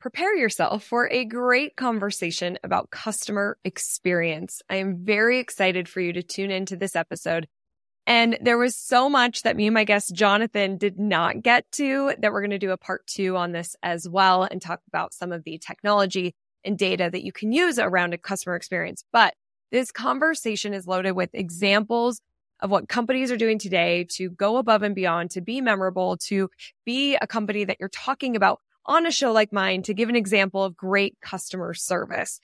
prepare yourself for a great conversation about customer experience. I am very excited for you to tune into this episode. And there was so much that me and my guest Jonathan did not get to that we're going to do a part two on this as well and talk about some of the technology and data that you can use around a customer experience. But this conversation is loaded with examples of what companies are doing today to go above and beyond, to be memorable, to be a company that you're talking about on a show like mine, to give an example of great customer service.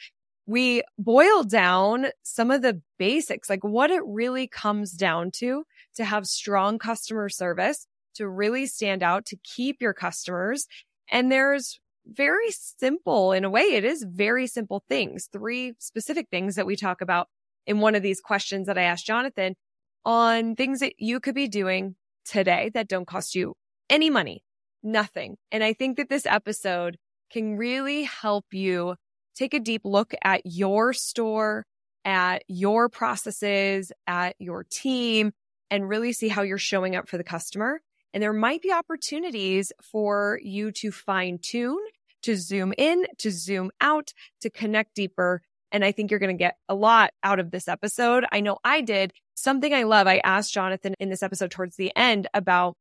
We boil down some of the basics, like what it really comes down to, to have strong customer service, to really stand out, to keep your customers. And there's very simple in a way. It is very simple things, three specific things that we talk about in one of these questions that I asked Jonathan on things that you could be doing today that don't cost you any money, nothing. And I think that this episode can really help you take a deep look at your store, at your processes, at your team, and really see how you're showing up for the customer. And there might be opportunities for you to fine tune, to zoom in, to zoom out, to connect deeper. And I think you're going to get a lot out of this episode. I know I did. Something I love, I asked Jonathan in this episode towards the end about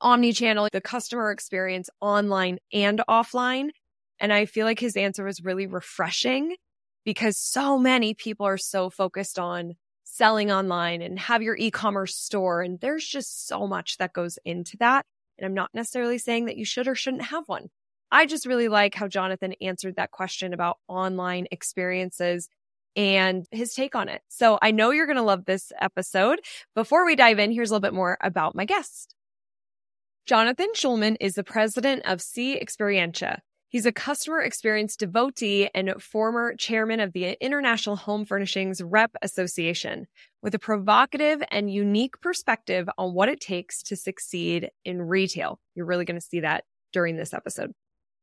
omni-channel, the customer experience online and offline. And I feel like his answer was really refreshing because so many people are so focused on selling online and have your e-commerce store. And there's just so much that goes into that. And I'm not necessarily saying that you should or shouldn't have one. I just really like how Jonathan answered that question about online experiences and his take on it. So I know you're going to love this episode. Before we dive in, here's a little bit more about my guest. Jonathan Schulman is the president of C Experientia. He's a customer experience devotee and former chairman of the International Home Furnishings Rep Association with a provocative and unique perspective on what it takes to succeed in retail. You're really going to see that during this episode.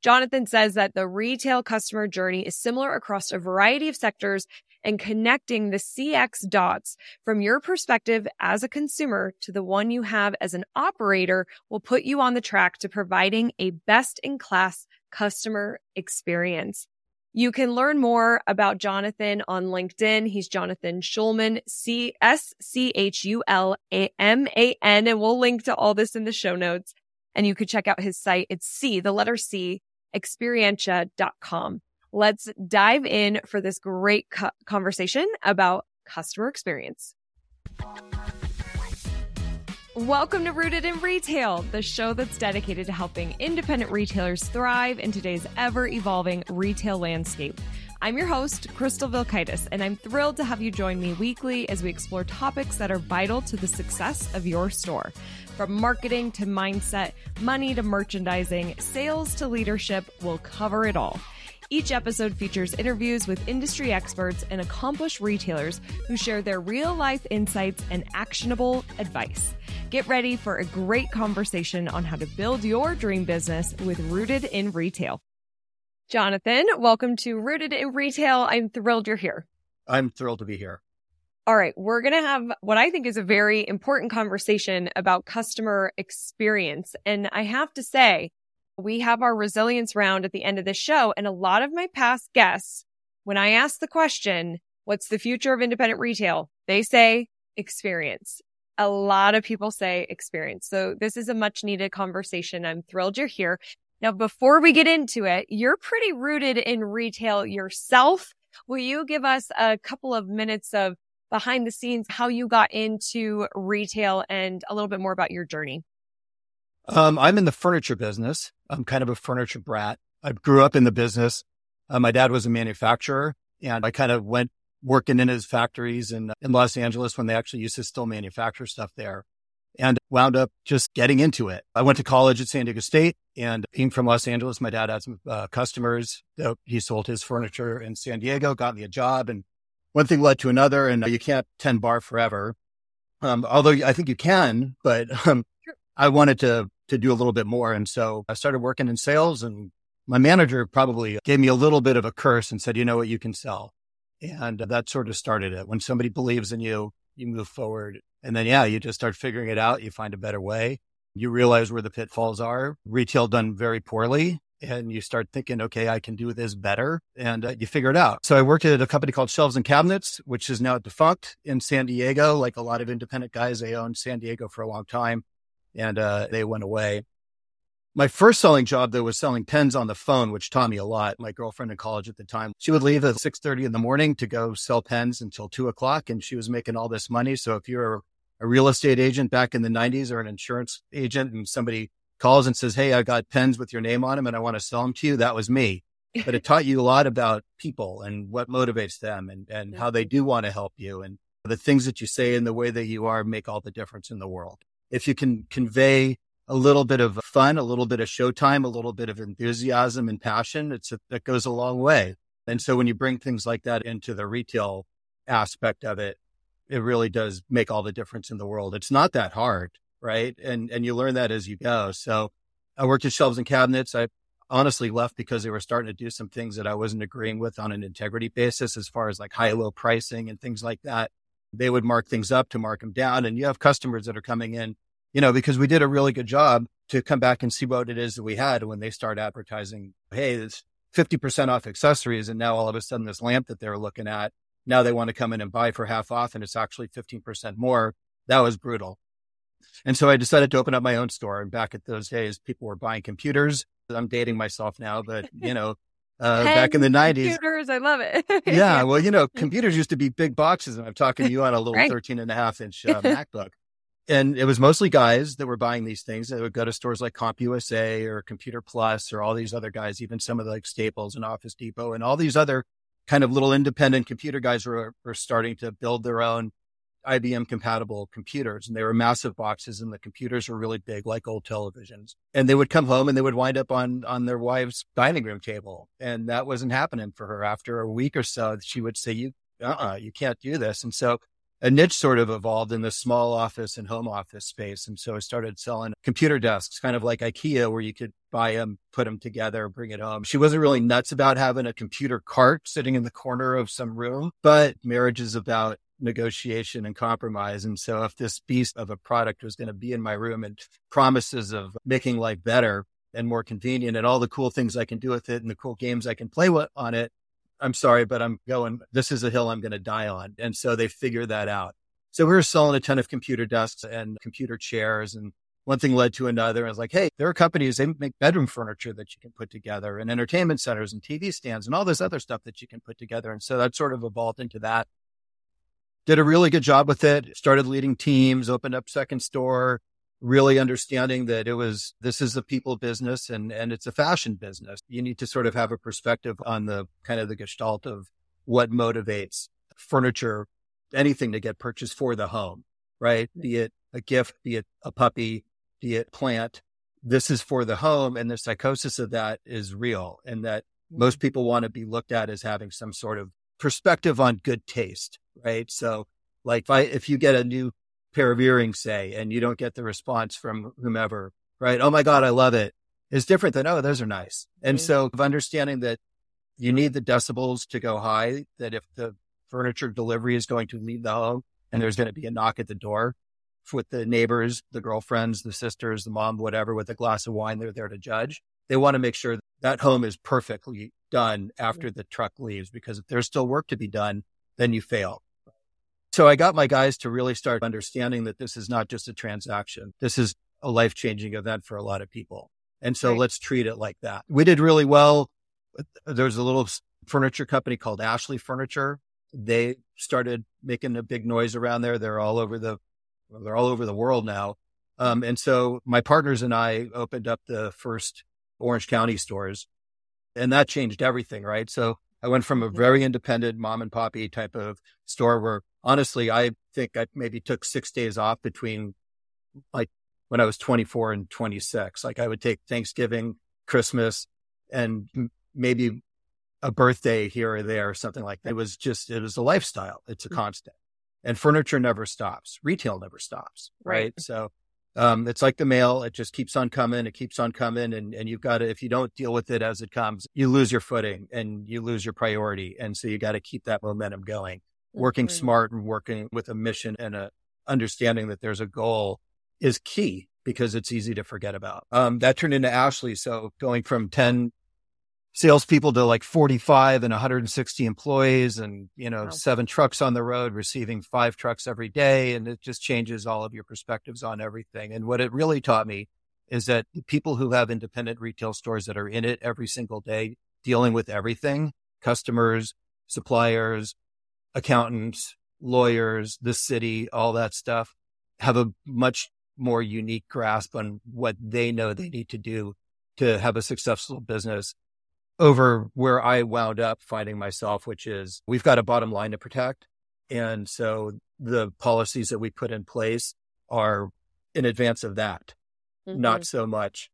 Jonathan says that the retail customer journey is similar across a variety of sectors and connecting the CX dots from your perspective as a consumer to the one you have as an operator will put you on the track to providing a best in class customer experience. You can learn more about Jonathan on LinkedIn. He's Jonathan Schulman, C S C H U L A M A N, and we'll link to all this in the show notes. And you could check out his site. It's C, the letter C, experientia.com. Let's dive in for this great co- conversation about customer experience. Welcome to Rooted in Retail, the show that's dedicated to helping independent retailers thrive in today's ever evolving retail landscape. I'm your host, Crystal Vilkaitis, and I'm thrilled to have you join me weekly as we explore topics that are vital to the success of your store. From marketing to mindset, money to merchandising, sales to leadership, we'll cover it all. Each episode features interviews with industry experts and accomplished retailers who share their real life insights and actionable advice. Get ready for a great conversation on how to build your dream business with Rooted in Retail. Jonathan, welcome to Rooted in Retail. I'm thrilled you're here. I'm thrilled to be here. All right. We're going to have what I think is a very important conversation about customer experience. And I have to say, we have our resilience round at the end of the show. And a lot of my past guests, when I ask the question, what's the future of independent retail? They say experience. A lot of people say experience. So this is a much needed conversation. I'm thrilled you're here. Now, before we get into it, you're pretty rooted in retail yourself. Will you give us a couple of minutes of behind the scenes, how you got into retail and a little bit more about your journey? Um, I'm in the furniture business. I'm kind of a furniture brat. I grew up in the business. Uh, my dad was a manufacturer and I kind of went working in his factories in, in Los Angeles when they actually used to still manufacture stuff there and wound up just getting into it. I went to college at San Diego State and being from Los Angeles, my dad had some uh, customers that he sold his furniture in San Diego, got me a job and one thing led to another and you can't tend bar forever. Um, although I think you can, but um, I wanted to, to do a little bit more. And so I started working in sales and my manager probably gave me a little bit of a curse and said, you know what, you can sell. And that sort of started it. When somebody believes in you, you move forward and then, yeah, you just start figuring it out. You find a better way. You realize where the pitfalls are. Retail done very poorly and you start thinking, okay, I can do this better. And uh, you figure it out. So I worked at a company called Shelves and Cabinets, which is now defunct in San Diego. Like a lot of independent guys, they owned San Diego for a long time and uh, they went away. My first selling job though was selling pens on the phone, which taught me a lot. My girlfriend in college at the time, she would leave at 6.30 in the morning to go sell pens until two o'clock and she was making all this money. So if you're a real estate agent back in the nineties or an insurance agent and somebody calls and says, Hey, I got pens with your name on them and I want to sell them to you. That was me. But it taught you a lot about people and what motivates them and, and how they do want to help you. And the things that you say and the way that you are make all the difference in the world. If you can convey a little bit of fun, a little bit of showtime, a little bit of enthusiasm and passion, it's a, that goes a long way. And so when you bring things like that into the retail aspect of it, it really does make all the difference in the world. It's not that hard, right? And and you learn that as you go. So I worked at shelves and cabinets. I honestly left because they were starting to do some things that I wasn't agreeing with on an integrity basis as far as like high low pricing and things like that. They would mark things up to mark them down and you have customers that are coming in you know, because we did a really good job to come back and see what it is that we had when they start advertising, hey, it's 50% off accessories. And now all of a sudden, this lamp that they're looking at, now they want to come in and buy for half off and it's actually 15% more. That was brutal. And so I decided to open up my own store. And back at those days, people were buying computers. I'm dating myself now, but you know, uh, back in the nineties, computers. I love it. yeah. Well, you know, computers used to be big boxes and I'm talking to you on a little right. 13 and a half inch uh, MacBook and it was mostly guys that were buying these things. They would go to stores like CompUSA or Computer Plus or all these other guys, even some of the like Staples and Office Depot and all these other kind of little independent computer guys were, were starting to build their own IBM compatible computers. And they were massive boxes and the computers were really big, like old televisions. And they would come home and they would wind up on, on their wife's dining room table. And that wasn't happening for her. After a week or so, she would say, you, uh-uh, you can't do this. And so a niche sort of evolved in the small office and home office space. And so I started selling computer desks, kind of like IKEA, where you could buy them, put them together, bring it home. She wasn't really nuts about having a computer cart sitting in the corner of some room, but marriage is about negotiation and compromise. And so if this beast of a product was going to be in my room and promises of making life better and more convenient and all the cool things I can do with it and the cool games I can play with on it, I'm sorry, but I'm going, this is a hill I'm going to die on. And so they figure that out. So we were selling a ton of computer desks and computer chairs and one thing led to another. I was like, Hey, there are companies, they make bedroom furniture that you can put together and entertainment centers and TV stands and all this other stuff that you can put together. And so that sort of evolved into that. Did a really good job with it, started leading teams, opened up second store, really understanding that it was this is a people business and and it's a fashion business. You need to sort of have a perspective on the kind of the gestalt of what motivates furniture, anything to get purchased for the home, right? Be it a gift, be it a puppy, be it plant. This is for the home, and the psychosis of that is real, and that mm-hmm. most people want to be looked at as having some sort of perspective on good taste, right? So, like if I if you get a new pair of earrings say, and you don't get the response from whomever, right? Oh my God, I love it. Is different than, oh, those are nice. And mm-hmm. so of understanding that you need the decibels to go high, that if the furniture delivery is going to leave the home and there's going to be a knock at the door with the neighbors, the girlfriends, the sisters, the mom, whatever, with a glass of wine, they're there to judge. They want to make sure that home is perfectly done after the truck leaves, because if there's still work to be done, then you fail. So I got my guys to really start understanding that this is not just a transaction. This is a life changing event for a lot of people. And so right. let's treat it like that. We did really well. There's a little furniture company called Ashley Furniture. They started making a big noise around there. They're all over the, well, they're all over the world now. Um, and so my partners and I opened up the first Orange County stores and that changed everything. Right. So I went from a very independent mom and poppy type of store where honestly, I think I maybe took six days off between like when I was 24 and 26. Like I would take Thanksgiving, Christmas, and maybe a birthday here or there or something like that. It was just, it was a lifestyle. It's a mm. constant. And furniture never stops. Retail never stops. Right. right? So um, it's like the mail. It just keeps on coming. It keeps on coming. And, and you've got to, if you don't deal with it as it comes, you lose your footing and you lose your priority. And so you got to keep that momentum going. Working smart and working with a mission and a understanding that there's a goal is key because it's easy to forget about. Um, that turned into Ashley. So going from 10 salespeople to like 45 and 160 employees and, you know, wow. seven trucks on the road, receiving five trucks every day. And it just changes all of your perspectives on everything. And what it really taught me is that the people who have independent retail stores that are in it every single day, dealing with everything, customers, suppliers, accountants, lawyers, the city, all that stuff have a much more unique grasp on what they know they need to do to have a successful business over where I wound up finding myself, which is we've got a bottom line to protect. And so the policies that we put in place are in advance of that, mm-hmm. not so much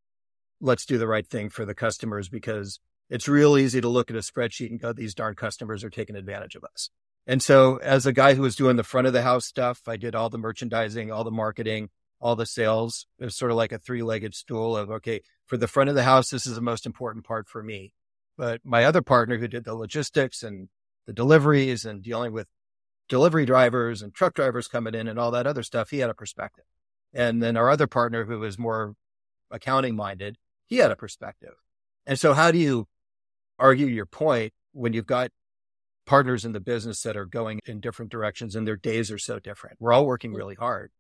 let's do the right thing for the customers because it's real easy to look at a spreadsheet and go, these darn customers are taking advantage of us. And so as a guy who was doing the front of the house stuff, I did all the merchandising, all the marketing, all the sales. It was sort of like a three legged stool of, okay, for the front of the house, this is the most important part for me. But my other partner who did the logistics and the deliveries and dealing with delivery drivers and truck drivers coming in and all that other stuff, he had a perspective. And then our other partner who was more accounting minded, he had a perspective. And so how do you argue your point when you've got partners in the business that are going in different directions and their days are so different? We're all working really hard,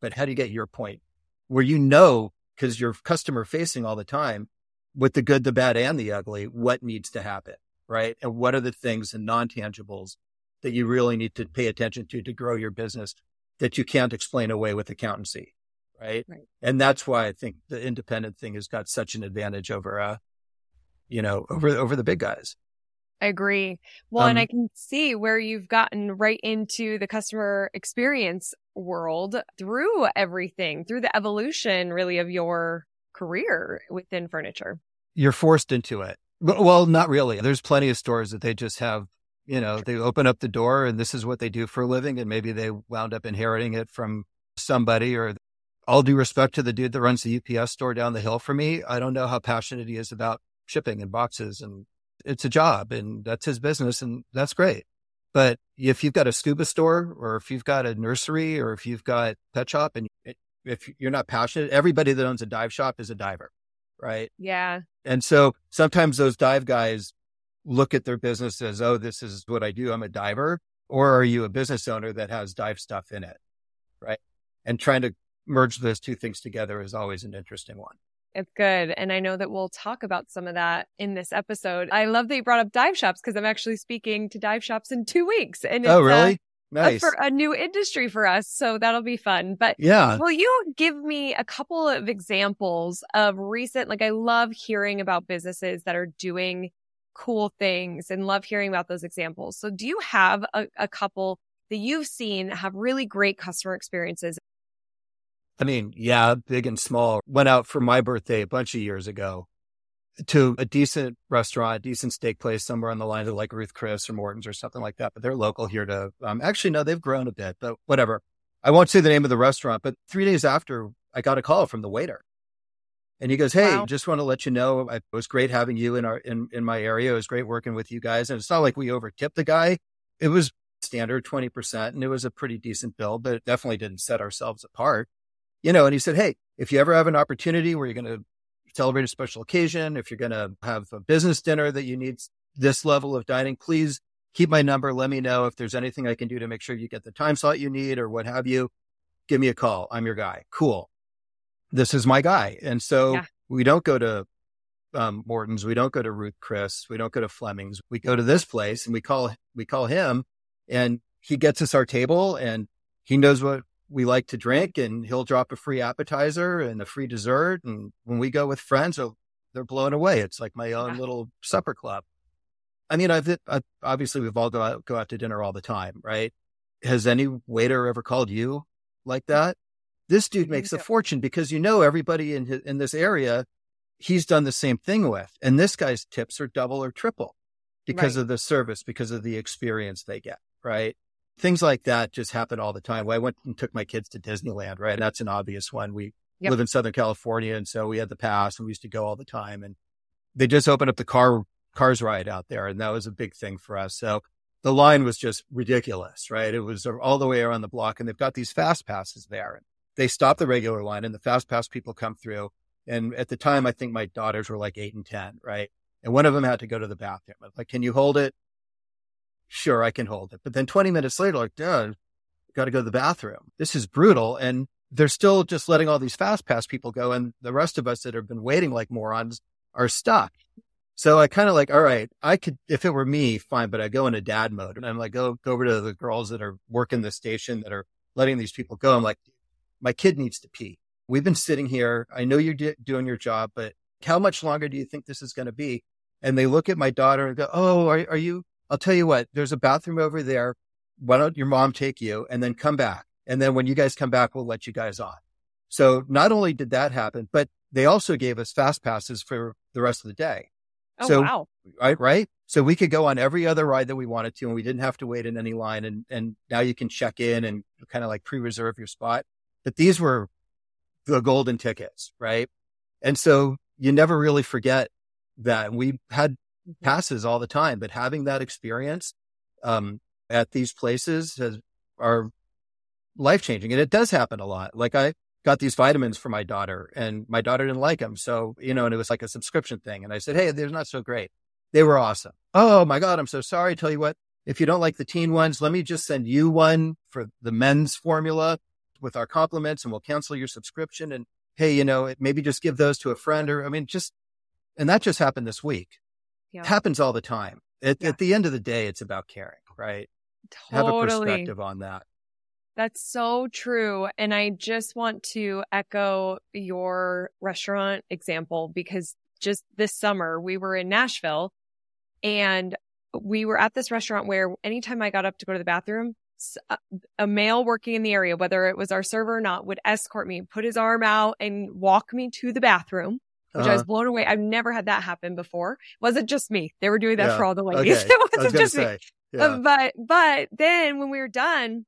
but how do you get your point where you know, because you're customer facing all the time, with the good, the bad, and the ugly, what needs to happen, right? And what are the things and non tangibles that you really need to pay attention to to grow your business that you can't explain away with accountancy, right? right. And that's why I think the independent thing has got such an advantage over, uh, you know, over over the big guys. I agree. Well, um, and I can see where you've gotten right into the customer experience world through everything, through the evolution really of your career within furniture. You're forced into it. Well, not really. There's plenty of stores that they just have, you know, they open up the door and this is what they do for a living. And maybe they wound up inheriting it from somebody or all due respect to the dude that runs the UPS store down the hill for me. I don't know how passionate he is about shipping and boxes and it's a job and that's his business and that's great. But if you've got a scuba store or if you've got a nursery or if you've got pet shop and if you're not passionate, everybody that owns a dive shop is a diver, right? Yeah. And so sometimes those dive guys look at their business as, oh, this is what I do. I'm a diver. Or are you a business owner that has dive stuff in it? Right. And trying to merge those two things together is always an interesting one. It's good. And I know that we'll talk about some of that in this episode. I love that you brought up dive shops because I'm actually speaking to dive shops in two weeks. And oh, really? Uh, Nice. For a new industry for us. So that'll be fun. But yeah, will you give me a couple of examples of recent, like I love hearing about businesses that are doing cool things and love hearing about those examples. So do you have a, a couple that you've seen have really great customer experiences? I mean, yeah, big and small. Went out for my birthday a bunch of years ago to a decent restaurant, decent steak place somewhere on the line of like Ruth Chris or Morton's or something like that. But they're local here to, um, actually, no, they've grown a bit, but whatever. I won't say the name of the restaurant, but three days after I got a call from the waiter and he goes, Hey, wow. just want to let you know, it was great having you in our, in, in my area. It was great working with you guys. And it's not like we over tipped the guy. It was standard 20% and it was a pretty decent bill, but it definitely didn't set ourselves apart, you know, and he said, Hey, if you ever have an opportunity where you're going to celebrate a special occasion, if you're going to have a business dinner that you need this level of dining, please keep my number. Let me know if there's anything I can do to make sure you get the time slot you need or what have you. Give me a call. I'm your guy. Cool. This is my guy. And so yeah. we don't go to um, Morton's. We don't go to Ruth Chris. We don't go to Fleming's. We go to this place and we call, we call him and he gets us our table and he knows what we like to drink and he'll drop a free appetizer and a free dessert. And when we go with friends, oh, they're blown away. It's like my own little supper club. I mean, I've, I've, obviously we've all go out, go out to dinner all the time, right? Has any waiter ever called you like that? This dude makes a fortune because you know everybody in his, in this area he's done the same thing with, and this guy's tips are double or triple because right. of the service, because of the experience they get, right? Things like that just happen all the time. Well, I went and took my kids to Disneyland, right? That's an obvious one. We yep. live in Southern California. And so we had the pass and we used to go all the time. And they just opened up the car, cars ride out there. And that was a big thing for us. So the line was just ridiculous, right? It was all the way around the block and they've got these fast passes there. they stop the regular line and the fast pass people come through. And at the time, I think my daughters were like eight and 10, right? And one of them had to go to the bathroom. I was like, can you hold it? Sure, I can hold it. But then 20 minutes later, like, dude, got to go to the bathroom. This is brutal. And they're still just letting all these fast pass people go. And the rest of us that have been waiting like morons are stuck. So I kind of like, all right, I could, if it were me, fine, but I go into dad mode and I'm like, go, go over to the girls that are working the station that are letting these people go. I'm like, my kid needs to pee. We've been sitting here. I know you're d- doing your job, but how much longer do you think this is going to be? And they look at my daughter and go, Oh, are, are you, I'll tell you what, there's a bathroom over there. Why don't your mom take you and then come back? And then when you guys come back, we'll let you guys on. So not only did that happen, but they also gave us fast passes for the rest of the day. Oh, so, wow. Right, right. So we could go on every other ride that we wanted to, and we didn't have to wait in any line. And and now you can check in and kind of like pre-reserve your spot. But these were the golden tickets, right? And so you never really forget that we had mm-hmm. passes all the time, but having that experience um, at these places has, are life changing. And it does happen a lot. Like I got these vitamins for my daughter and my daughter didn't like them. So, you know, and it was like a subscription thing. And I said, Hey, they're not so great. They were awesome. Oh my God. I'm so sorry. Tell you what, if you don't like the teen ones, let me just send you one for the men's formula with our compliments and we'll cancel your subscription. And Hey, you know, maybe just give those to a friend or, I mean, just, and that just happened this week. It happens all the time. At, yeah. at the end of the day, it's about caring, right? Totally. Have a perspective on that. That's so true. And I just want to echo your restaurant example because just this summer we were in Nashville and we were at this restaurant where anytime I got up to go to the bathroom, uh, a male working in the area, whether it was our server or not, would escort me, put his arm out and walk me to the bathroom, which uh-huh. I was uh-huh. blown away. I've never had that happen before. Was it just me? They were doing that yeah. for all the ladies. Okay. it wasn't just say, me. Yeah. Uh, but, but then when we were done,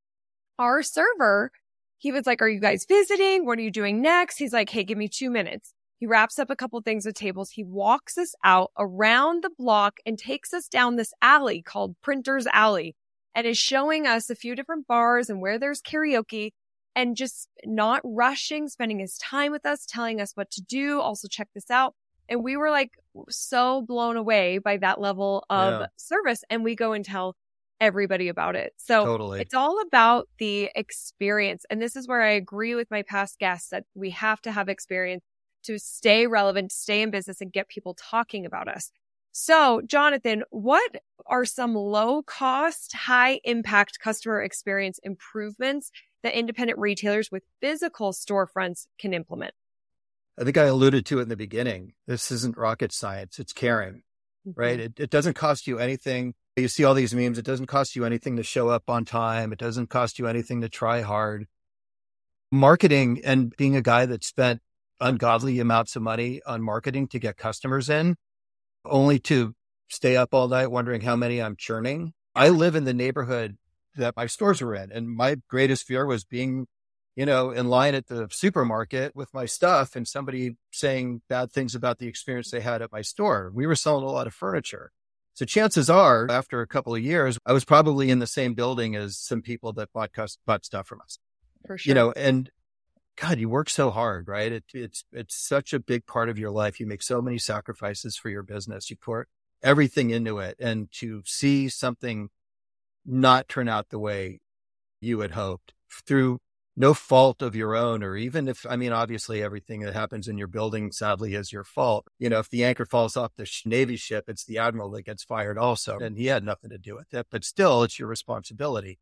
our server, he was like, are you guys visiting? What are you doing next? He's like, Hey, give me two minutes. He wraps up a couple things with tables. He walks us out around the block and takes us down this alley called Printer's Alley and is showing us a few different bars and where there's karaoke and just not rushing, spending his time with us, telling us what to do. Also check this out. And we were like so blown away by that level of yeah. service. And we go and tell everybody about it. So totally. it's all about the experience. And this is where I agree with my past guests that we have to have experience to stay relevant, stay in business and get people talking about us. So, Jonathan, what are some low cost, high impact customer experience improvements that independent retailers with physical storefronts can implement? I think I alluded to it in the beginning. This isn't rocket science. It's caring, mm-hmm. right? It, it doesn't cost you anything you see all these memes. It doesn't cost you anything to show up on time. It doesn't cost you anything to try hard. Marketing and being a guy that spent ungodly amounts of money on marketing to get customers in, only to stay up all night wondering how many I'm churning. I live in the neighborhood that my stores were in. And my greatest fear was being, you know, in line at the supermarket with my stuff and somebody saying bad things about the experience they had at my store. We were selling a lot of furniture. So chances are, after a couple of years, I was probably in the same building as some people that bought bought stuff from us. For sure. You know, and God, you work so hard, right? It, it's it's such a big part of your life. You make so many sacrifices for your business. You pour everything into it, and to see something not turn out the way you had hoped through no fault of your own, or even if, I mean, obviously everything that happens in your building sadly is your fault. You know, if the anchor falls off the Navy ship, it's the admiral that gets fired also. And he had nothing to do with it, but still it's your responsibility.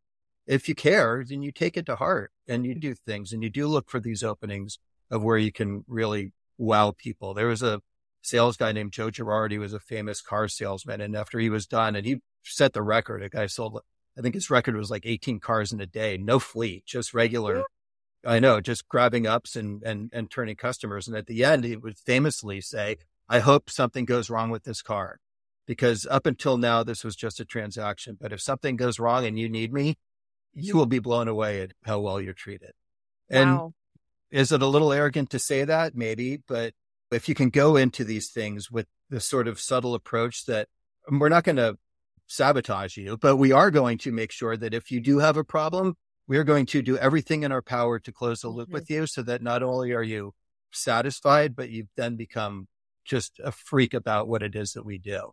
If you care, then you take it to heart and you do things and you do look for these openings of where you can really wow people. There was a sales guy named Joe Girard. He was a famous car salesman. And after he was done and he set the record, a guy sold I think his record was like 18 cars in a day, no fleet, just regular. I know, just grabbing ups and, and, and turning customers. And at the end, he would famously say, I hope something goes wrong with this car because up until now, this was just a transaction. But if something goes wrong and you need me, you will be blown away at how well you're treated. And wow. is it a little arrogant to say that? Maybe, but if you can go into these things with the sort of subtle approach that we're not going to sabotage you, but we are going to make sure that if you do have a problem, we are going to do everything in our power to close the loop Mhm. with you so that not only are you satisfied, but you've then become just a freak about what it is that we do.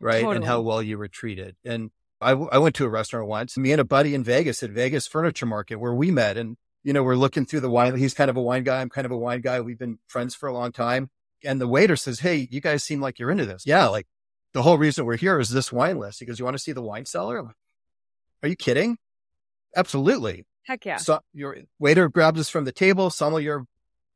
Right. And how well you were treated. And I, w- I went to a restaurant once, me and a buddy in Vegas at Vegas Furniture Market where we met. And, you know, we're looking through the wine. He's kind of a wine guy. I'm kind of a wine guy. We've been friends for a long time. And the waiter says, Hey, you guys seem like you're into this. Yeah. Like the whole reason we're here is this wine list. He goes, You want to see the wine cellar? Like, Are you kidding? Absolutely. Heck yeah. So your waiter grabs us from the table. Sommelier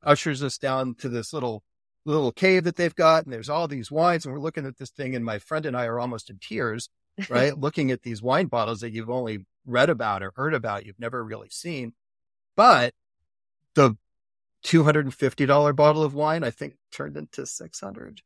ushers us down to this little little cave that they've got, and there's all these wines, and we're looking at this thing, and my friend and I are almost in tears, right? looking at these wine bottles that you've only read about or heard about, you've never really seen. But the two hundred and fifty dollar bottle of wine, I think, turned into six hundred.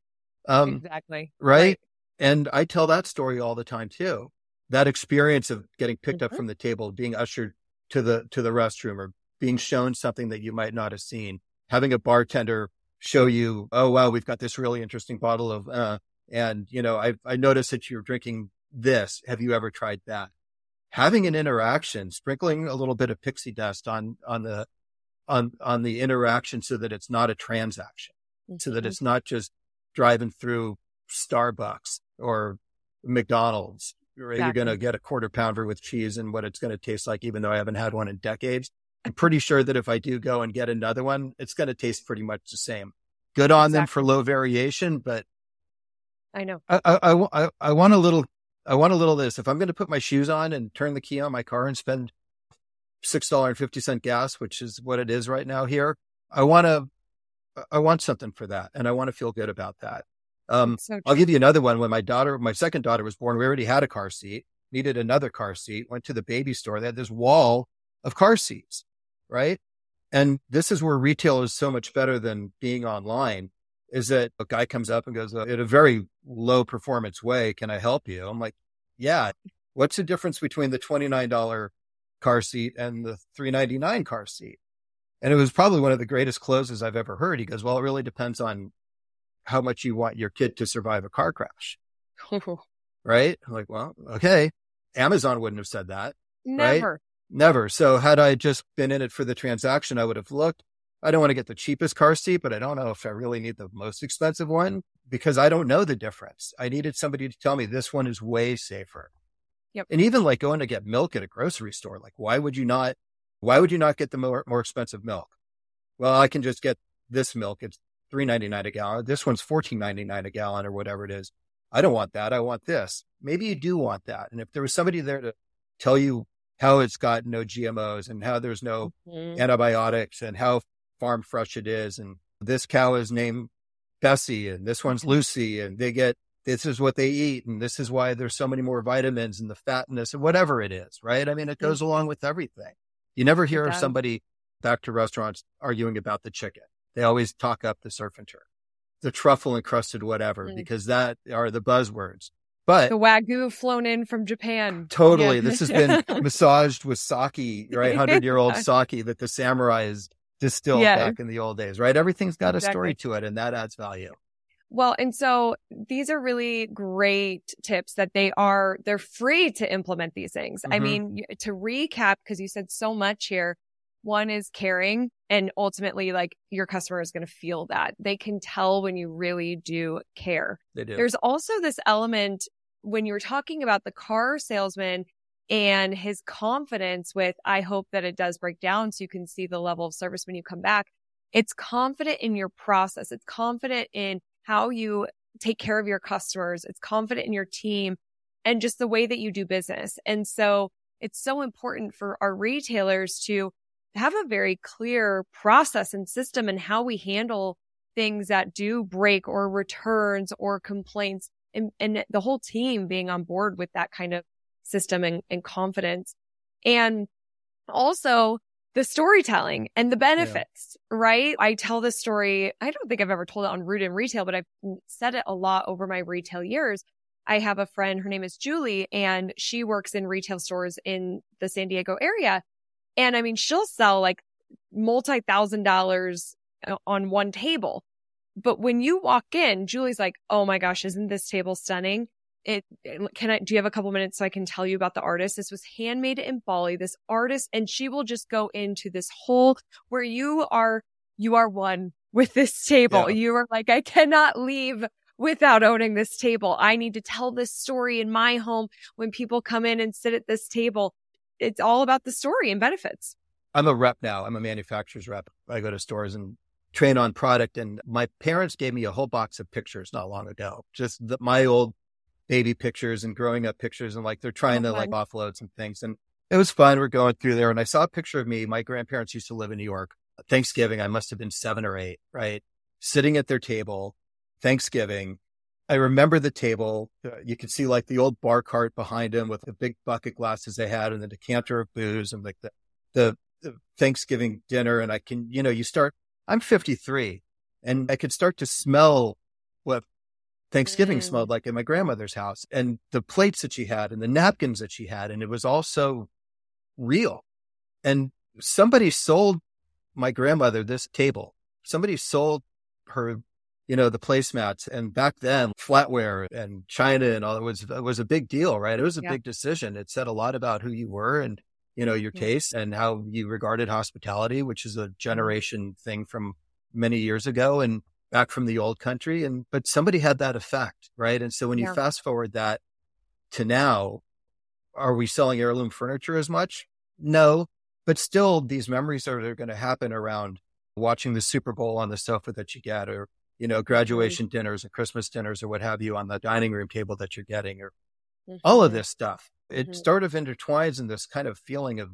Um, exactly. right? And I tell that story all the time too. That experience of getting picked up Mhm. from the table, being ushered to the to the restroom, or being shown something that you might not have seen, having a bartender show you, oh wow, we've got this really interesting bottle of, uh, and you know, I I noticed that you're drinking this. Have you ever tried that? Having an interaction, sprinkling a little bit of pixie dust on on the on on the interaction, so that it's not a transaction so that Mhm. it's not just driving through Starbucks or McDonald's. Right? You're going to get a quarter pounder with cheese and what it's going to taste like, even though I haven't had one in decades. I'm pretty sure that if I do go and get another one, it's going to taste pretty much the same. Good on them for low variation, but I know. I, I, I, I- I want a little, I want a little this. If I'm going to put my shoes on and turn the key on my car and spend $6.50 gas, which is what it is right now here, I want to, I want something for that. And I want to feel good about that. Um, So I'll give you another one. When my daughter, my second daughter was born, we already had a car seat, needed another car seat, went to the baby store. They had this wall of car seats, right? And this is where retail is so much better than being online is that a guy comes up and goes, uh, in a very low performance way, can I help you? I'm like, yeah. What's the difference between the $29 car seat and the 399 car seat? And it was probably one of the greatest closes I've ever heard. He goes, well, it really depends on how much you want your kid to survive a car crash. Right. I'm like, well, okay. Amazon wouldn't have said that. Never. Never. So had I just been in it for the transaction, I would have looked. I don't want to get the cheapest car seat, but I don't know if I really need the most expensive one because I don't know the difference. I needed somebody to tell me this one is way safer. Yep. And even like going to get milk at a grocery store, like why would you not, why would you not get the more, more expensive milk? Well, I can just get this milk. It's three ninety nine a gallon. This one's fourteen ninety nine a gallon or whatever it is. I don't want that. I want this. Maybe you do want that. And if there was somebody there to tell you how it's got no GMOs and how there's no Mhm. antibiotics and how farm fresh it is. And this cow is named Bessie and this one's Lucy and they get, this is what they eat. And this is why there's so many more vitamins and the fatness and whatever it is. Right. I mean, it goes along with everything. You never hear of somebody back to restaurants arguing about the chicken. They always talk up the surf and turf, the truffle encrusted whatever, Mm. because that are the buzzwords. But The wagyu flown in from Japan. Totally. Yeah. This has been massaged with sake, right? Hundred year old sake that the samurais distilled Yeah. back in the old days, right? Everything's got a story to it and that adds value. Well, and so these are really great tips that they are, they're free to implement these things. I Mhm. mean, to recap, because you said so much here, one is caring and ultimately like your customer is going to feel that they can tell when you really do care. They do. There's also this element when you're talking about the car salesman and his confidence with, I hope that it does break down so you can see the level of service when you come back. It's confident in your process. It's confident in how you take care of your customers. It's confident in your team and just the way that you do business. And so it's so important for our retailers to have a very clear process and system and how we handle things that do break or returns or complaints and, and the whole team being on board with that kind of system and, and confidence. And also the storytelling and the benefits, right? I tell this story. I don't think I've ever told it on Rooted in Retail, but I've said it a lot over my retail years. I have a friend, her name is Julie, and she works in retail stores in the San Diego area. And I mean, she'll sell like multi thousand dollars uh, on one table. But when you walk in, Julie's like, Oh my gosh, isn't this table stunning? it, can I, do you have a couple minutes so I can tell you about the artist? This was handmade in Bali, this artist, and she will just go into this whole where you are, you are one with this table. Yeah. You are like, I cannot leave without owning this table. I need to tell this story in my home when people come in and sit at this table. It's all about the story and benefits. I'm a rep now. I'm a manufacturer's rep. I go to stores and train on product. And my parents gave me a whole box of pictures not long ago, just the, my old baby pictures and growing up pictures. And like they're trying oh, to like offload some things. And it was fun. We're going through there. And I saw a picture of me. My grandparents used to live in New York. Thanksgiving, I must have been seven or eight, right? Sitting at their table, Thanksgiving. I remember the table. Uh, you could see like the old bar cart behind him with the big bucket glasses they had and the decanter of booze and like the, the, the Thanksgiving dinner. And I can, you know, you start I'm 53 and I could start to smell what Thanksgiving mm. smelled like in my grandmother's house and the plates that she had and the napkins that she had. And it was all so real. And somebody sold my grandmother this table. Somebody sold her, you know, the placemats. And back then, flatware and China and all it was, it was a big deal, right? It was a yeah. big decision. It said a lot about who you were and you know, your taste and how you regarded hospitality, which is a mm-hmm. generation thing from many years ago and back from the old country. And, but somebody had that effect, right? And so when you yeah. fast forward that to now, are we selling heirloom furniture as much? No, but still these memories are, are going to happen around watching the Super Bowl on the sofa that you get or, you know, graduation mm-hmm. dinners and Christmas dinners or what have you on the dining room table that you're getting or mm-hmm. all of this stuff it mm-hmm. sort of intertwines in this kind of feeling of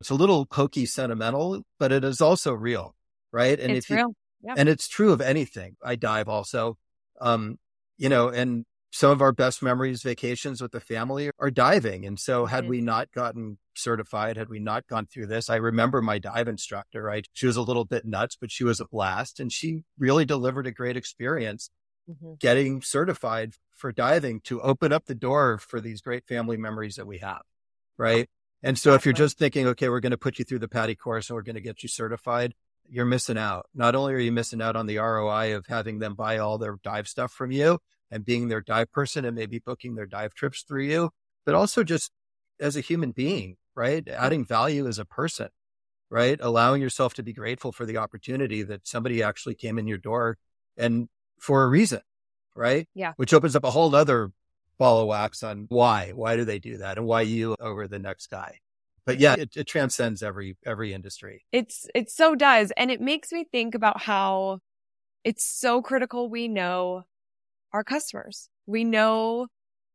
it's a little hokey sentimental, but it is also real, right? And it's if you, real. Yeah. and it's true of anything. I dive also, um, you know, and some of our best memories, vacations with the family are diving. And so had mm-hmm. we not gotten certified, had we not gone through this, I remember my dive instructor, right? She was a little bit nuts, but she was a blast and she really delivered a great experience mm-hmm. getting certified for diving to open up the door for these great family memories that we have. Right. And so if you're just thinking, okay, we're going to put you through the PADI course and we're going to get you certified, you're missing out. Not only are you missing out on the ROI of having them buy all their dive stuff from you and being their dive person and maybe booking their dive trips through you, but also just as a human being, right? Adding value as a person, right? Allowing yourself to be grateful for the opportunity that somebody actually came in your door and for a reason, right? Yeah. Which opens up a whole other ball of wax on why, why do they do that and why you over the next guy. But yeah, it, it transcends every, every industry. It's, it so does. And it makes me think about how it's so critical. We know our customers. We know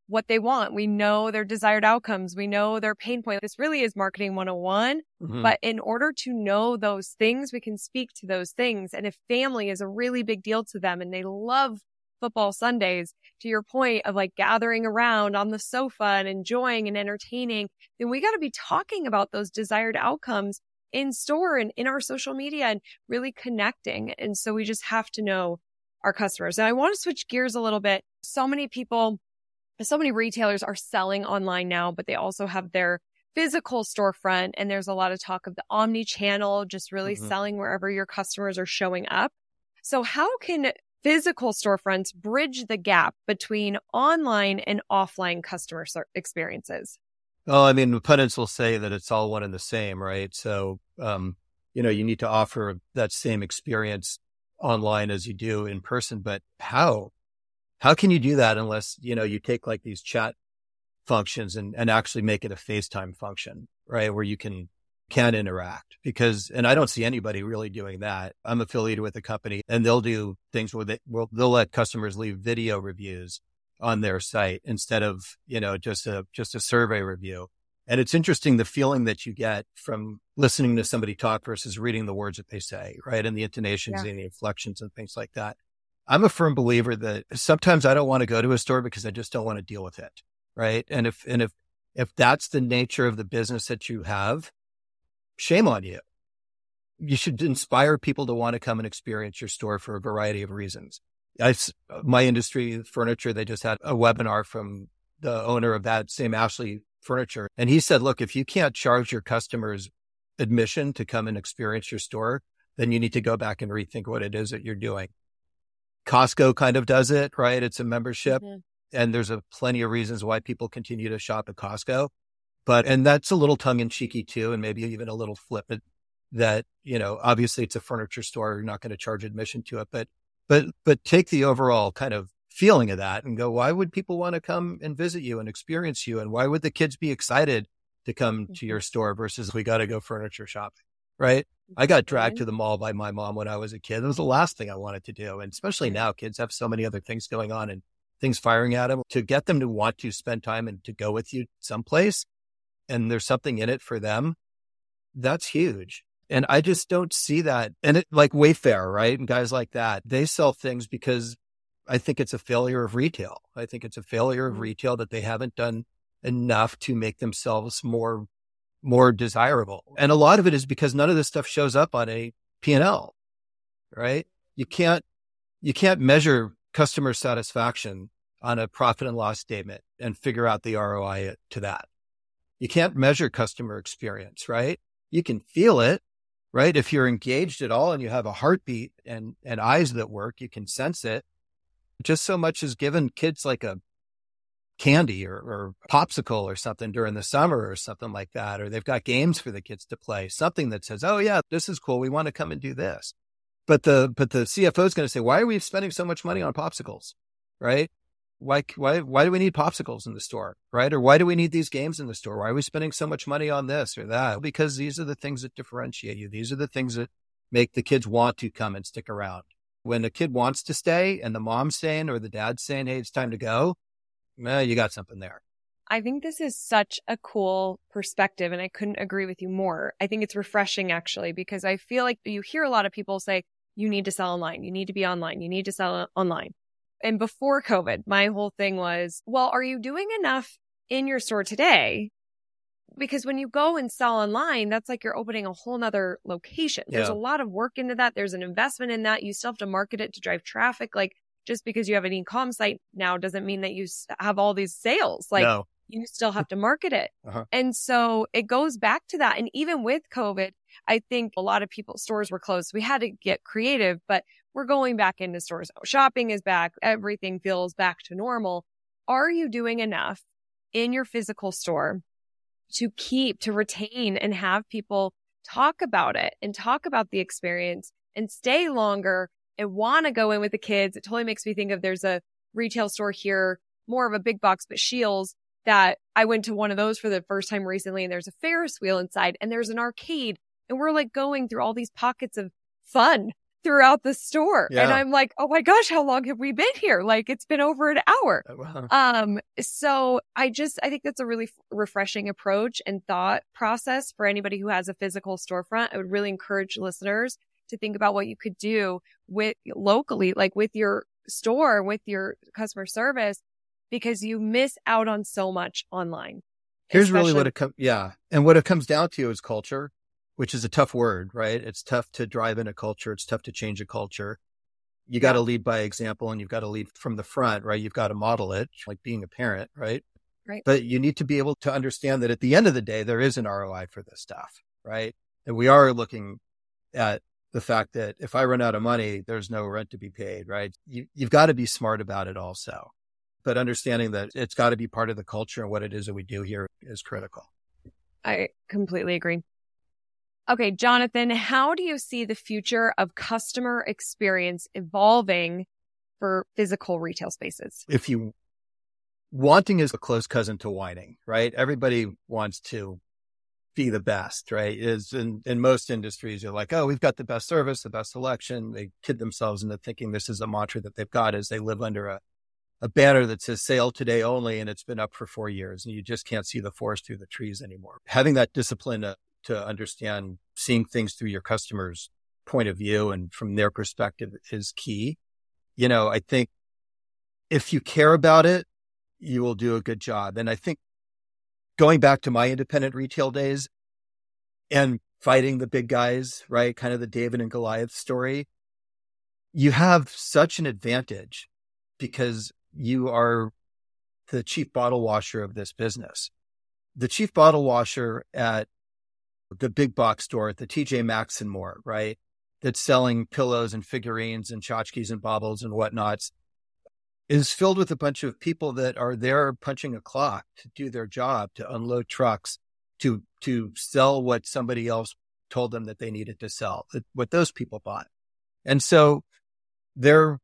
what they want. We know their desired outcomes. We know their pain point. This really is marketing 101. Mm-hmm. But in order to know those things, we can speak to those things. And if family is a really big deal to them and they love football Sundays, to your point of like gathering around on the sofa and enjoying and entertaining, then we got to be talking about those desired outcomes in store and in our social media and really connecting. And so we just have to know our customers. And I want to switch gears a little bit. So many people, so many retailers are selling online now, but they also have their physical storefront. And there's a lot of talk of the omni channel, just really mm-hmm. selling wherever your customers are showing up. So how can physical storefronts bridge the gap between online and offline customer experiences? Well, I mean, pundits will say that it's all one and the same, right? So, um, you know, you need to offer that same experience online as you do in person, but how? How can you do that unless, you know, you take like these chat functions and, and actually make it a FaceTime function, right? Where you can can interact because, and I don't see anybody really doing that. I'm affiliated with a company and they'll do things where they, will they'll let customers leave video reviews on their site instead of, you know, just a, just a survey review. And it's interesting the feeling that you get from listening to somebody talk versus reading the words that they say, right? And the intonations yeah. and the inflections and things like that. I'm a firm believer that sometimes I don't want to go to a store because I just don't want to deal with it. Right. And if, and if, if that's the nature of the business that you have, shame on you. You should inspire people to want to come and experience your store for a variety of reasons. I, my industry, furniture, they just had a webinar from the owner of that same Ashley furniture. And he said, look, if you can't charge your customers admission to come and experience your store, then you need to go back and rethink what it is that you're doing. Costco kind of does it, right? It's a membership. Mm-hmm. And there's a plenty of reasons why people continue to shop at Costco. But, and that's a little tongue in cheeky too, and maybe even a little flippant that, you know, obviously it's a furniture store. You're not going to charge admission to it, but, but, but take the overall kind of feeling of that and go, why would people want to come and visit you and experience you? And why would the kids be excited to come to your mm-hmm. store versus we got to go furniture shopping? Right. I got dragged to the mall by my mom when I was a kid. It was the last thing I wanted to do. And especially now, kids have so many other things going on and things firing at them to get them to want to spend time and to go with you someplace. And there's something in it for them. That's huge. And I just don't see that. And it like Wayfair, right? And guys like that, they sell things because I think it's a failure of retail. I think it's a failure of mm-hmm. retail that they haven't done enough to make themselves more more desirable. And a lot of it is because none of this stuff shows up on a P&L, right? You can't you can't measure customer satisfaction on a profit and loss statement and figure out the ROI to that. You can't measure customer experience, right? You can feel it, right? If you're engaged at all and you have a heartbeat and, and eyes that work, you can sense it just so much as giving kids like a candy or, or popsicle or something during the summer or something like that. Or they've got games for the kids to play, something that says, Oh yeah, this is cool. We want to come and do this. But the, but the CFO is going to say, why are we spending so much money on popsicles? Right. Why, why, why do we need popsicles in the store? Right. Or why do we need these games in the store? Why are we spending so much money on this or that? Because these are the things that differentiate you. These are the things that make the kids want to come and stick around when a kid wants to stay and the mom's saying or the dad's saying, Hey, it's time to go, eh, you got something there. I think this is such a cool perspective and I couldn't agree with you more. I think it's refreshing actually because I feel like you hear a lot of people say, you need to sell online. You need to be online. You need to sell online. And before COVID, my whole thing was, well, are you doing enough in your store today because when you go and sell online, that's like you're opening a whole nother location. There's a lot of work into that. There's an investment in that. You still have to market it to drive traffic. Like just because you have an e-com site now doesn't mean that you have all these sales. Like no. you still have to market it. Uh-huh. And so it goes back to that. And even with COVID, I think a lot of people stores were closed. We had to get creative, but we're going back into stores. Shopping is back. Everything feels back to normal. Are you doing enough in your physical store to keep, to retain and have people talk about it and talk about the experience and stay longer and want to go in with the kids. It totally makes me think of there's a retail store here, more of a big box, but Scheels that I went to one of those for the first time recently and there's a Ferris wheel inside and there's an arcade and we're like going through all these pockets of fun throughout the store. Yeah. And I'm like, oh my gosh, how long have we been here? Like it's been over an hour. Oh, wow. Um, so I just, I think that's a really f- refreshing approach and thought process for anybody who has a physical storefront. I would really encourage listeners to think about what you could do with locally, like with your store, with your customer service, because you miss out on so much online. Here's especially- really what it comes, yeah. And what it comes down to is culture which is a tough word, right? It's tough to drive in a culture. It's tough to change a culture. You got to lead by example and you've got to lead from the front, right? You've got to model it like being a parent, right? Right. But you need to be able to understand that at the end of the day, there is an ROI for this stuff, right? And we are looking at the fact that if I run out of money, there's no rent to be paid, right? You, you've got to be smart about it also. But understanding that it's got to be part of the culture and what it is that we do here is critical. I completely agree. Okay, Jonathan, how do you see the future of customer experience evolving for physical retail spaces? If you wanting is a close cousin to whining, right? Everybody wants to be the best, right? Is in, in most industries, you're like, oh, we've got the best service, the best selection. They kid themselves into thinking this is a mantra that they've got as they live under a, a banner that says sale today only, and it's been up for four years, and you just can't see the forest through the trees anymore. Having that discipline to understand seeing things through your customer's point of view and from their perspective is key. You know, I think if you care about it, you will do a good job. And I think going back to my independent retail days and fighting the big guys, right? Kind of the David and Goliath story. You have such an advantage because you are the chief bottle washer of this business. The chief bottle washer at the big box store at the TJ Maxx and more, right? That's selling pillows and figurines and tchotchkes and baubles and whatnots. is filled with a bunch of people that are there punching a clock to do their job, to unload trucks, to to sell what somebody else told them that they needed to sell, what those people bought. And so their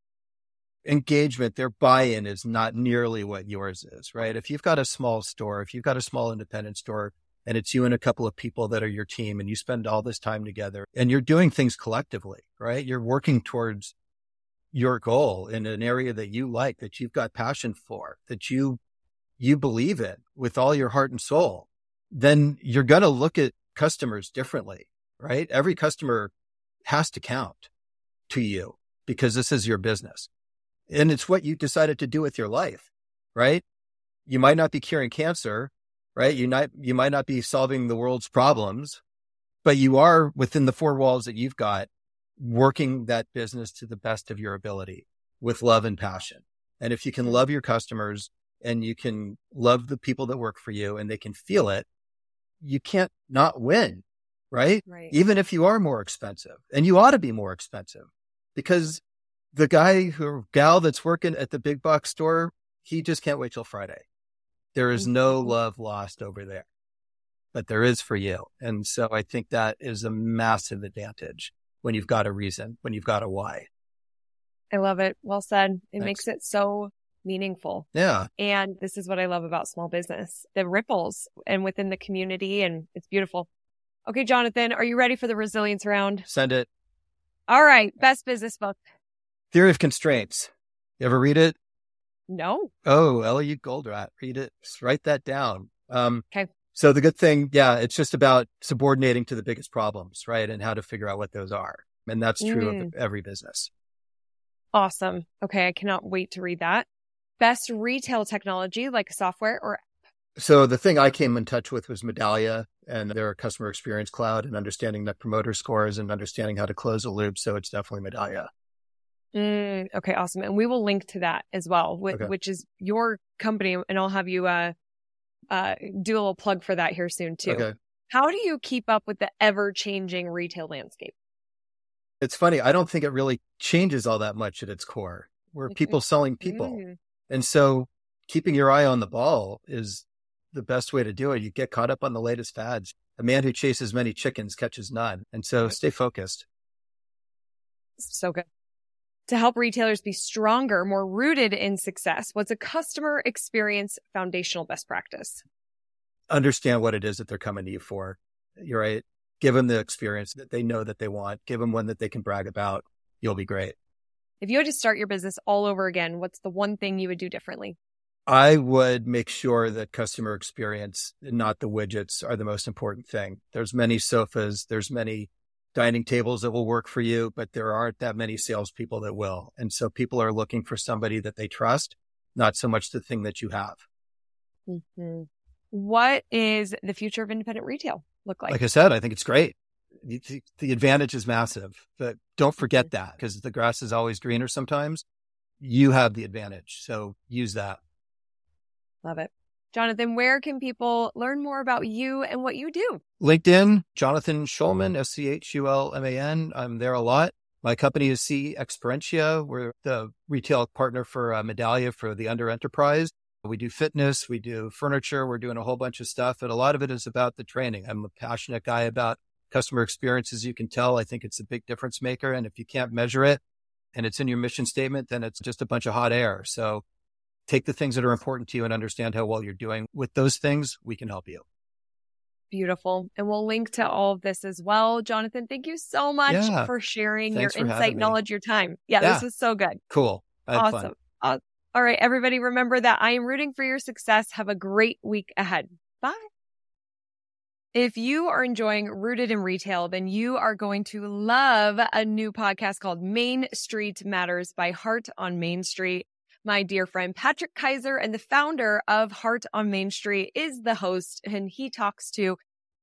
engagement, their buy-in is not nearly what yours is, right? If you've got a small store, if you've got a small independent store and it's you and a couple of people that are your team and you spend all this time together and you're doing things collectively, right? You're working towards your goal in an area that you like, that you've got passion for, that you you believe in with all your heart and soul, then you're going to look at customers differently, right? Every customer has to count to you because this is your business. And it's what you decided to do with your life, right? You might not be curing cancer, right? You might, you might not be solving the world's problems, but you are within the four walls that you've got working that business to the best of your ability with love and passion. And if you can love your customers and you can love the people that work for you and they can feel it, you can't not win, right? Right. Even if you are more expensive and you ought to be more expensive because the guy or gal that's working at the big box store, he just can't wait till Friday. There is no Mm-hmm. love lost over there, but there is for you. And so I think that is a massive advantage when you've got a reason, when you've got a why. I love it. Well said. It Thanks. makes it so meaningful. Yeah. And this is what I love about small business, the ripples and within the community. And it's beautiful. Okay, Jonathan, are you ready for the resilience round? Send it. All right. Best business book. Theory of Constraints. You ever read it? No. Oh, L.U. Goldratt. Read it. Just write that down. Um, Okay. So the good thing, yeah, it's just about subordinating to the biggest problems, right? And how to figure out what those are. And that's true Mm. of every business. Awesome. Okay. I cannot wait to read that. Best retail technology like software or So the thing I came in touch with was Medallia and their customer experience cloud and understanding net promoter scores and understanding how to close a loop. So it's definitely Medallia. Mm, okay, awesome. And we will link to that as well, wh- Okay. which is your company. And I'll have you uh, uh, do a little plug for that here soon too. Okay. How do you keep up with the ever changing retail landscape? It's funny. I don't think it really changes all that much at its core. We're Mhm. people selling people. Mm, And so keeping your eye on the ball is the best way to do it. You get caught up on the latest fads. A man who chases many chickens catches none. And so stay focused. so good. To help retailers be stronger, more rooted in success, what's a customer experience foundational best practice? Understand what it is that they're coming to you for. You're right. Give them the experience that they know that they want. Give them one that they can brag about. You'll be great. If you had to start your business all over again, what's the one thing you would do differently? I would make sure that customer experience, not the widgets, are the most important thing. There's many sofas, there's many dining tables that will work for you, but there aren't that many salespeople that will. And so people are looking for somebody that they trust, not so much the thing that you have. Mhm. What is the future of independent retail look like? Like I said, I think it's great. The, the advantage is massive, but don't forget that because the grass is always greener sometimes. You have the advantage. So use that. Love it. Jonathan, where can people learn more about you and what you do? LinkedIn, Jonathan Schulman, S C H U L M A N. I'm there a lot. My company is CeXperentia. We're the retail partner for uh, Medallia for the under enterprise. We do fitness, we do furniture, we're doing a whole bunch of stuff. And a lot of it is about the training. I'm a passionate guy about customer experience, as you can tell. I think it's a big difference maker. And if you can't measure it and it's in your mission statement, then it's just a bunch of hot air. So take the things that are important to you and understand how well you're doing with those things. We can help you. Beautiful. And we'll link to all of this as well. Jonathan, thank you so much Yeah. for sharing Thanks your for insight, knowledge, your time. Yeah, Yeah. this was so good. Cool. Awesome. fun. All right, everybody, remember that I am rooting for your success. Have a great week ahead. Bye. If you are enjoying Rooted in Retail, then you are going to love a new podcast called Main Street Matters by Heart on Main Street. My dear friend Patrick Kaiser and the founder of Heart on Main Street is the host, and he talks to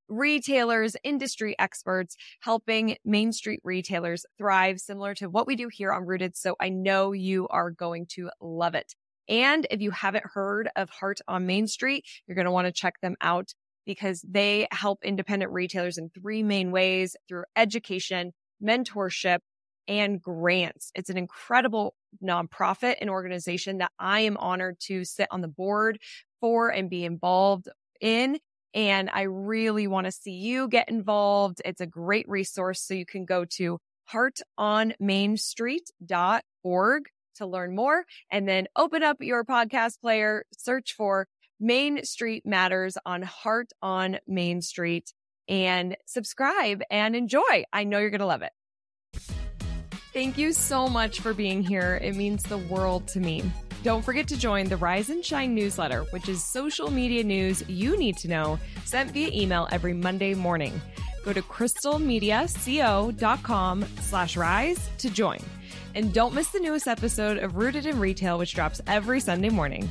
retailers, industry experts, helping Main Street retailers thrive, similar to what we do here on Rooted. So I know you are going to love it. And if you haven't heard of Heart on Main Street, you're going to want to check them out because they help independent retailers in three main ways through education, mentorship, and grants. It's an incredible nonprofit and organization that I am honored to sit on the board for and be involved in. And I really want to see you get involved. It's a great resource. So you can go to heartonmainstreet.org to learn more and then open up your podcast player, search for Main Street Matters on Heart on Main Street and subscribe and enjoy. I know you're going to love it. Thank you so much for being here. It means the world to me. Don't forget to join the Rise and Shine newsletter, which is social media news you need to know sent via email every Monday morning. Go to crystalmediaco.com slash rise to join. And don't miss the newest episode of Rooted in Retail, which drops every Sunday morning.